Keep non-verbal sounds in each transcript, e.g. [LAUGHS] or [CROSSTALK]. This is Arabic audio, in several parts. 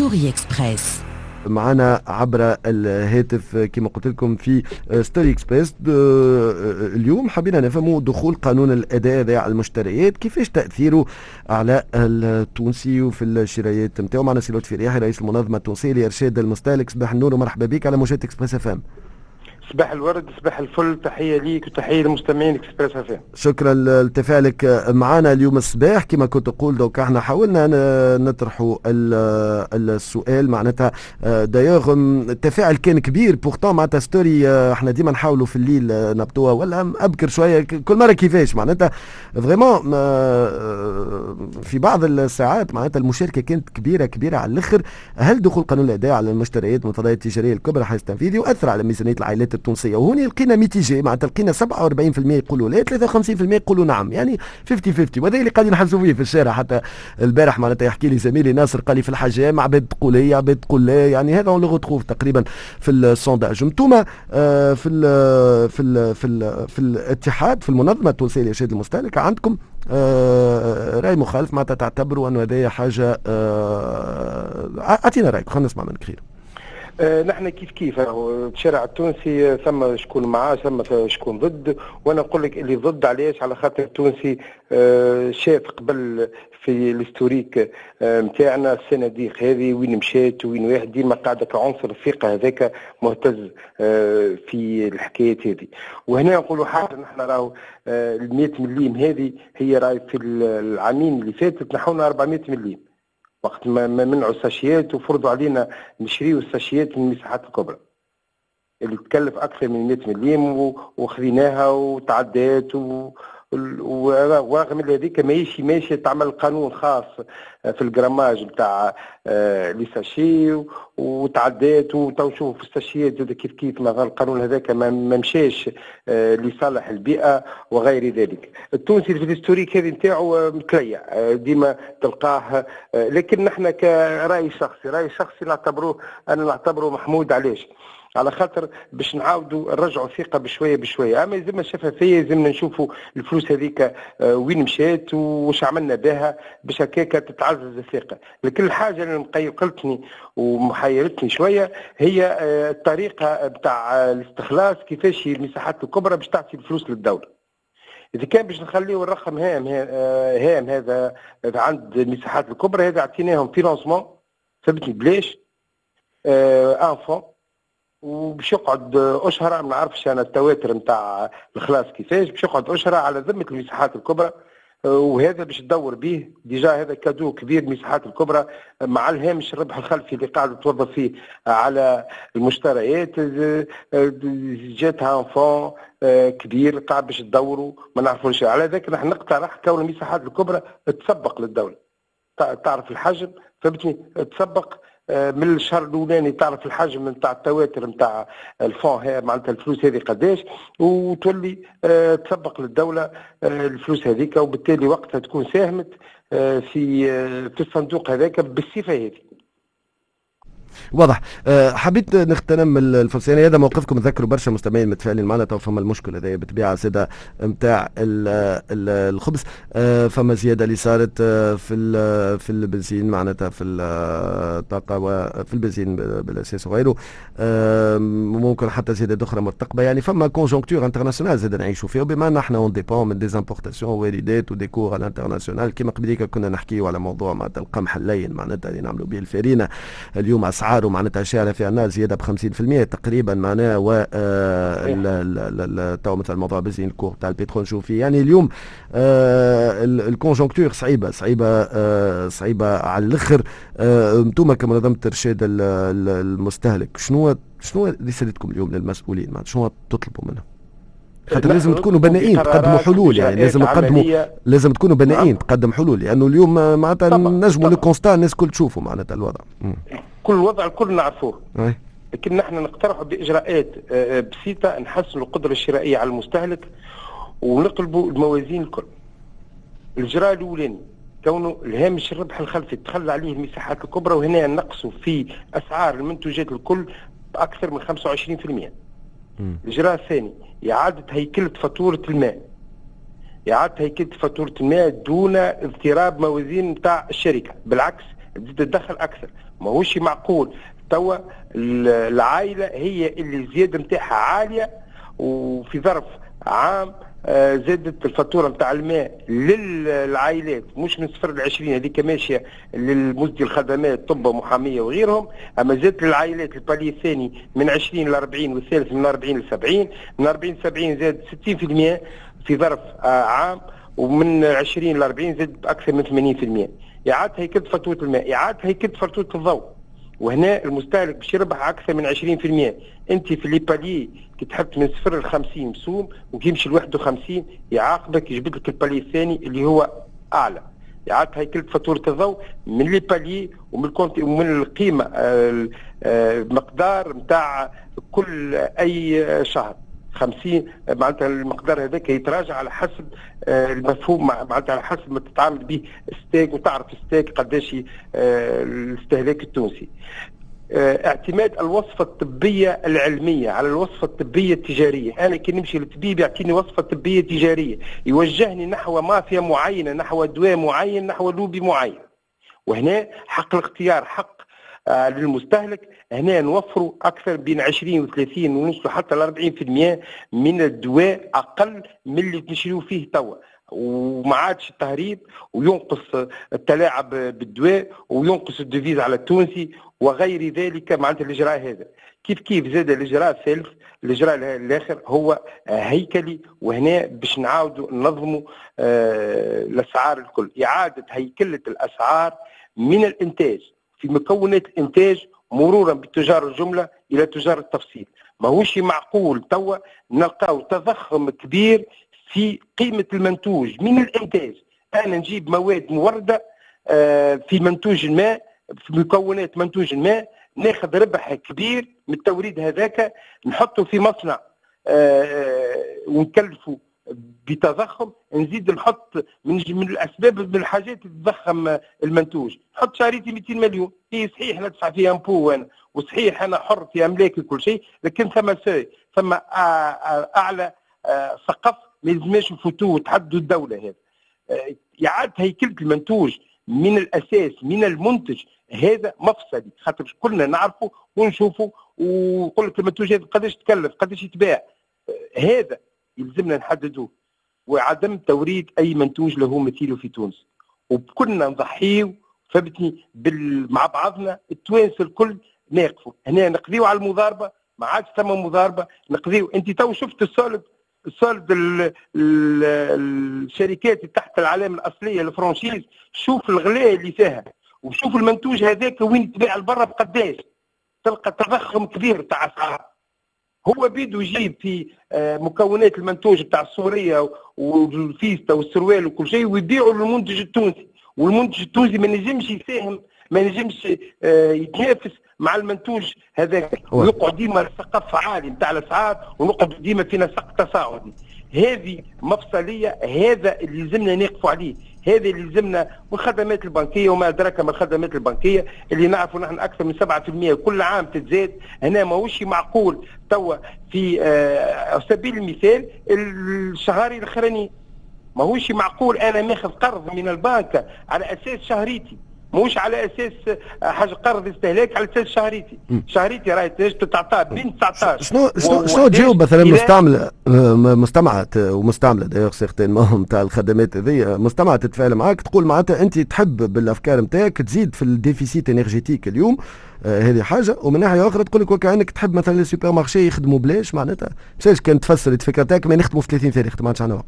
ستوري اكسبريس معنا عبر الهاتف كما قلت لكم في ستوري اكسبريس اليوم حبينا نفهموا دخول قانون الأداء على المشتريات كيفاش تأثيره على التونسي وفي الشرايات نتاعو؟ معنا سي لطفي رياحي رئيس المنظمة التونسية لإرشاد المستهلك صباح النور ومرحبا بك على موجات اكسبريس اف ام صباح الورد صباح الفل. تحية ليك وتحية للمستمعين إكسبريس أف شكرا لتفاعلك معنا اليوم الصباح. كما كنت تقول donc إحنا حاولنا نطرحوا السؤال معناتها. دايوغ التفاعل كان كبير. pourtant معناتها story إحنا ديما نحاولوا في الليل نحطوها. ولا أبكر شوية. كل مرة كيفاش؟ معناتها vraiment في بعض الساعات معناتها المشاركة كانت كبيرة كبيرة على الأخر. هل دخول قانون الأداء على المشتريات من الفضاءات التجارية الكبرى حيز التنفيذ يؤثر على ميزانية العائلات التونسية. وهنا لقينا mitigé معناتها لقينا 47% يقولوا لا 53% يقولوا نعم. يعني 50 50 وهذا اللي قاعدين نحسوا فيه في الشارع. حتى البارح معناتها يحكي لي زميلي ناصر قال لي في الحجام عباد تقول هي عباد تقول لا يعني هذا on l'a تقريبا في ال sondage. أنتم آه، في ال في ال في ال في الاتحاد في المنظمة التونسية لارشاد المستهلك عندكم آه، رأي مخالف معناتها تعتبروا أنه هذه حاجة آه، أعطينا رأيك. خلينا نسمع منك خير. نحن كيف كيف؟ الشارع التونسي ثم شكون معاه ثم شكون ضد. وأنا نقول لك اللي ضد علاش؟ على خاطر التونسي آه، شاف قبل في الهستوريك نتاعنا آه، الصناديق هذه وين مشات وين واحد. ديما قاعدة كعنصر الثقة هذاك مهتز في الحكايات هذه. وهنا نقولوا حاجة نحن راهو ال 100 مليم هذه هي راهي في العامين اللي فاتت. نحونا 400 مليم. وقت ما منعوا الساشيات وفرضوا علينا نشريوا الساشيات من المساحات الكبرى. اللي تكلف أكثر من 100 مليم وخذيناها وتعدات و... ورغم هذيك ماشي ماشي تعمل قانون خاص في ال grammage نتاع آه، les sachets وتعدات وتو شوف في الساشيات زاد كيف كيف ما القانون هذاك ما مشاش آه، لصالح البيئة وغير ذلك. التونسي في ال historique هذه نتاعو متليع آه، ديما تلقاه لكن نحن كرأي شخصي رأي شخصي نعتبروه أنا نعتبره محمود علاش؟ على خاطر باش نعاودوا نرجعوا ثقه بشوية بشوية. أما يلزمنا شفافيه يلزمنا نشوفوا الفلوس هذيك آه، وين مشات وش عملنا بها باش هكاك تتعزز الثقة. لكن الحاجة اللي مقلقلتني ومحيرتني شوية هي آه، الطريقة بتاع الاستخلاص كيفاش المساحات الكبرى باش تعطي الفلوس للدولة. إذا كان باش نخليو الرقم هام آه، هام هذا عند المساحات الكبرى هذا اعطيناهم فينانسمون ثبتني بلاش. أنفون. وباش يقعد أشهر ما نعرفش أنا التواتر نتاع الخلاص كيفاش باش يقعد أشهر على ذمة المساحات الكبرى وهذا باش تدور به. ديجا هذا كادو كبير المساحات الكبرى مع الهامش الربح الخلفي اللي قاعد توظف فيه على المشتريات جاتها فون كبير قاعد باش تدوروا ما نعرفوش. على ذاك نحن نقترح كون المساحات الكبرى تسبق للدولة. تعرف الحجم فهمتني؟ تسبق آه، من الشهر الأولاني تعرف الحجم نتاع التواتر نتاع الفون معناتها الفلوس هذه قداش وتولي آه، تسبق للدولة آه، الفلوس هذيك وبالتالي وقتها تكون ساهمت في في الصندوق هذاك بالصفة هذه. واضح. أه حبيت نغتنم الفرصه يعني هذا موقفكم تذكروا برشا مستمعين متفائلين معنا تو فما المشكلة هذه بالطبيعه سيدا نتاع الخبز. أه فما زيادة اللي صارت آه، في في البنزين معناتها في الطاقه وفي البنزين بالأساس وغيره. ممكن حتى زيادة أخرى مرتقبة. يعني فما كونجونكتور انترناسيونال زاد نعيشوا فيها. بما إحنا اون ديبون من ديزامبورتاسيون والدات وديكور على الانترناسيونال كما قبليك كنا نحكيو على موضوع معناتها القمح اللين معناتها اللي نعملوا به الفارينة. اليوم أسعاره معناتها شارع في عنا زيادة ب 50% تقريبا معناها و آه، تو مثلا موضوع بنزين الكور تاع البترول نشوف فيه. يعني اليوم آه، الكونجونكتور صعيبة صعيبة آه، صعيبة على الأخر. أنتم كمنظمه إرشاد المستهلك شنو شنو رسالتكم اليوم للمسؤولين؟ شنو تطلبوا منهم؟ خاطر لازم تكونوا بنائين تقدموا حلول يعني لازم تقدموا لازم تكونوا بنائين نعم. تقدم حلول لأنه اليوم معناتها نجموا لو الناس الكل تشوفوا معناتها الوضع. كل الوضع الكل نعرفوه. لكن نحن نقترح بإجراءات آه، آه، بسيطة نحسنوا القدرة الشرائية على المستهلك ونقلبوا الموازين الكل. الاجراء الاولاني كونه الهامش الربح الخلفي تخلى عليه المساحات الكبرى وهنا نقصوا في أسعار المنتوجات الكل بأكثر من 25% الاجراء الثاني إعادة هيكلة فاتورة الماء. إعادة هيكلة فاتورة الماء دون اضطراب موازين نتاع الشركة. بالعكس تزيد تدخل أكثر. ماهوش معقول. توا العائلة هي اللي الزيادة نتاعها عالية وفي ظرف عام زادت الفاتورة نتاع الماء للعائلات مش من صفر ل 20 هذيك ماشية للمزدي الخدمات طب ومحامية وغيرهم. أما زادت للعائلات البالي الثاني من 20 ل 40 والثالث من 40 ل 70 من 40 ل 70 زاد 60% في ظرف آه، عام ومن 20 ل 40 زاد أكثر من 80% إعادة هيكلة فاتورة الماء إعادة هيكلة فاتورة الضوء. وهنا المستهلك باش يربح أكثر من 20% أنت في ليبالي كي تحط من صفر ل 50 مسوم وكي يمشي ل 51 يعاقبك يجبد لك البالي الثاني اللي هو أعلى. يعاد هيكلة فاتورة الضوء من لي بالي ومن ومن القيمة المقدار آه، نتاع كل أي شهر. 50 معناتها المقدار هذاك يتراجع على حسب آه، المفهوم معناتها على حسب ما تتعامل به ستيك وتعرف ستيك قداش آه، الاستهلاك التونسي. اعتماد الوصفة الطبية العلمية على الوصفة الطبية التجارية. أنا كي نمشي للطبيب يعطيني وصفة طبية تجارية يوجهني نحو مافيا معينة نحو دواء معين نحو لوبي معين. وهنا حق الاختيار حق آه، للمستهلك. هنا نوفروا أكثر بين 20 و30 ونوصلوا حتى ل 40% من الدواء أقل من اللي نشريو فيه توا. وما عادش التهريب وينقص التلاعب بالدواء وينقص الدفيز على التونسي وغير ذلك معناتها الإجراء هذا. كيف كيف زاد الإجراء الثالث الإجراء الآخر هو هيكلي وهنا باش نعاودوا ننظموا آه، الأسعار الكل. إعادة هيكلة الأسعار من الإنتاج. في مكونات الإنتاج مرورا بتجار الجملة إلى تجار التفصيل. ماهوش معقول توا نلقاو تضخم كبير في قيمة المنتوج من الإنتاج. أنا نجيب مواد موردة آه، في منتوج الماء في مكونات منتوج الماء ناخذ ربح كبير من التوريد هذاك نحطه في مصنع آه، آه، ونكلفه بتضخم نزيد نحط من من الأسباب من الحاجات تضخم المنتوج. نحط شريتي 200 مليون. هي صحيح ندفع فيها امبو أنا وصحيح أنا حر في أملاكي كل شيء لكن ثم سي ثم أعلى سقف ما يلزمش نفوتوه وتحدوا الدولة هذا إعادة هيكلة المنتوج من الأساس من المنتج هذا مفصلي. خاطر كلنا نعرفه ونشوفه ونقول لك المنتوج هذا قداش تكلف قداش يتباع. هذا يلزمنا نحددوه. وعدم توريد أي منتوج له مثيله في تونس. وكنا نضحيو فهمتني مع بعضنا التوانسة الكل ناقفوا. هنا نقضيو على المضاربة ما عادش ثم مضاربة نقضيو. أنت تو شفت ال solde ال solde الشركات تحت العلامه الاصليه ال franchise شوف الغلاء اللي فيها وشوف المنتوج هذاك وين يتباع لبرا بقداش تلقى تضخم كبير تاع هو بيدو يجيب في مكونات المنتوج بتاع السوريه والفيستا والسروال وكل شيء ويبيعوا للمنتج التونسي والمنتج التونسي ما نجمش يساهم ما نجمش آه، يتنافس مع المنتوج هذاك. ويقعد ديما سقف عالي نتاع الأسعار ونقعد ديما في نسق تصاعدي. هذه مفصلية هذا اللي لازمنا نقفوا عليه. هذا اللي لازمنا والخدمات البنكية وما أدراك ما الخدمات البنكية اللي نعرفوا نحن أكثر من 7% كل عام تتزاد. هنا ماهوش معقول. توا في آه على سبيل المثال الشهري الاخراني ماهوش معقول. أنا ماخذ قرض من البنك على أساس شهريتي. مش على أساس حاجة قرض استهلاك على أساس شهريتي. شهريتي راهي تتعطى بين 19 شنو شنو شنو تجاوب مثلا مستعمله مستمعة ومستعملة؟ d'ailleurs certainement نتاع [LAUGHS] الخدمات هذيا مستمعة تتفاعل معاك تقول معناتها أنت تحب بالأفكار نتاعك تزيد في ال déficit énergétique اليوم. آه هذه حاجة. ومن ناحية أخرى تقول لك وكأنك تحب مثلا السوبر مارشي يخدموا بلاش معناتها. مش كان تفسر الفكرة تاعك ما نخدموا في 30 ثانية ما عندش وقت.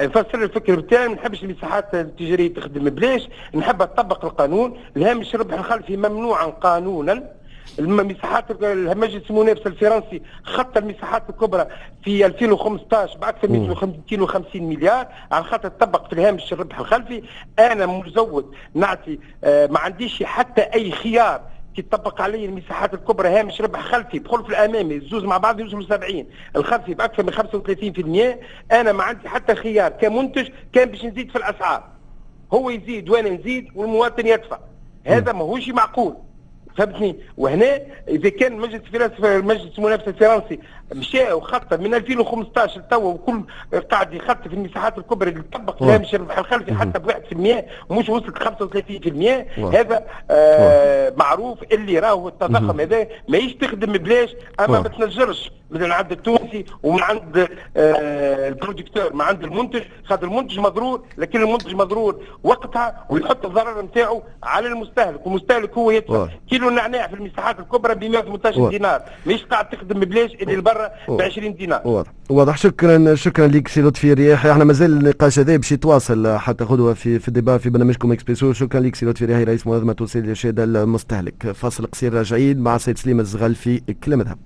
نفسر الفكر بتاعي ما نحبش المساحات التجارية تخدم بلاش نحب تطبق القانون. الهامش الربح الخلفي ممنوعا قانونا. المساحات المجلس المنافسه الفرنسي خط المساحات الكبرى في 2015 بأكثر من 250 مليار. على خاطر تطبق في الهامش الربح الخلفي. أنا مزود نعطي آه ما عنديش حتى أي خيار. كي تطبق علي المساحات الكبرى هامش ربح خلفي في الأمامي الزوز مع بعض يوصلوا 70 الخلفي بأكثر من 35% أنا ما عندي حتى خيار كمنتج كان باش نزيد في الأسعار. هو يزيد وأنا نزيد والمواطن يدفع. هذا ماهوش معقول. فهمتني؟ وهنا إذا كان مجلس الفرنسي مجلس المنافسة الفرنسي مشى وخط من 2015 توا وكل قاعد يخط في المساحات الكبرى اللي طبق فيها مش الربح الخلفي حتى ب 1% ومش وصلت 35% هذا آه معروف اللي راهو التضخم هذا ماهيش تخدم بلاش أما ما تنجرش. من عند التونسي ومن عند آه ال producteur من عند المنتج خاطر المنتج مضرور لكن المنتج مضرور وقتها ويحط الضرر نتاعو على المستهلك والمستهلك هو يدفع كيلو نعناع في المساحات الكبرى ب 118 دينار. مش قاعد تخدم ببلاش اللي لبرا ب 20 دينار. واضح. واضح. شكرا شكرا لك سي لطفي رياحي إحنا مازال النقاش هذا باش يتواصل حتى غدوه في في ال débat في برنامجكم إكسبريسو. شكرا لك سي لطفي رياحي رئيس المنظمه التونسيه لارشاد المستهلك. فاصل قصير. راجعين مع سيد سليم الزغال في كلام ذهب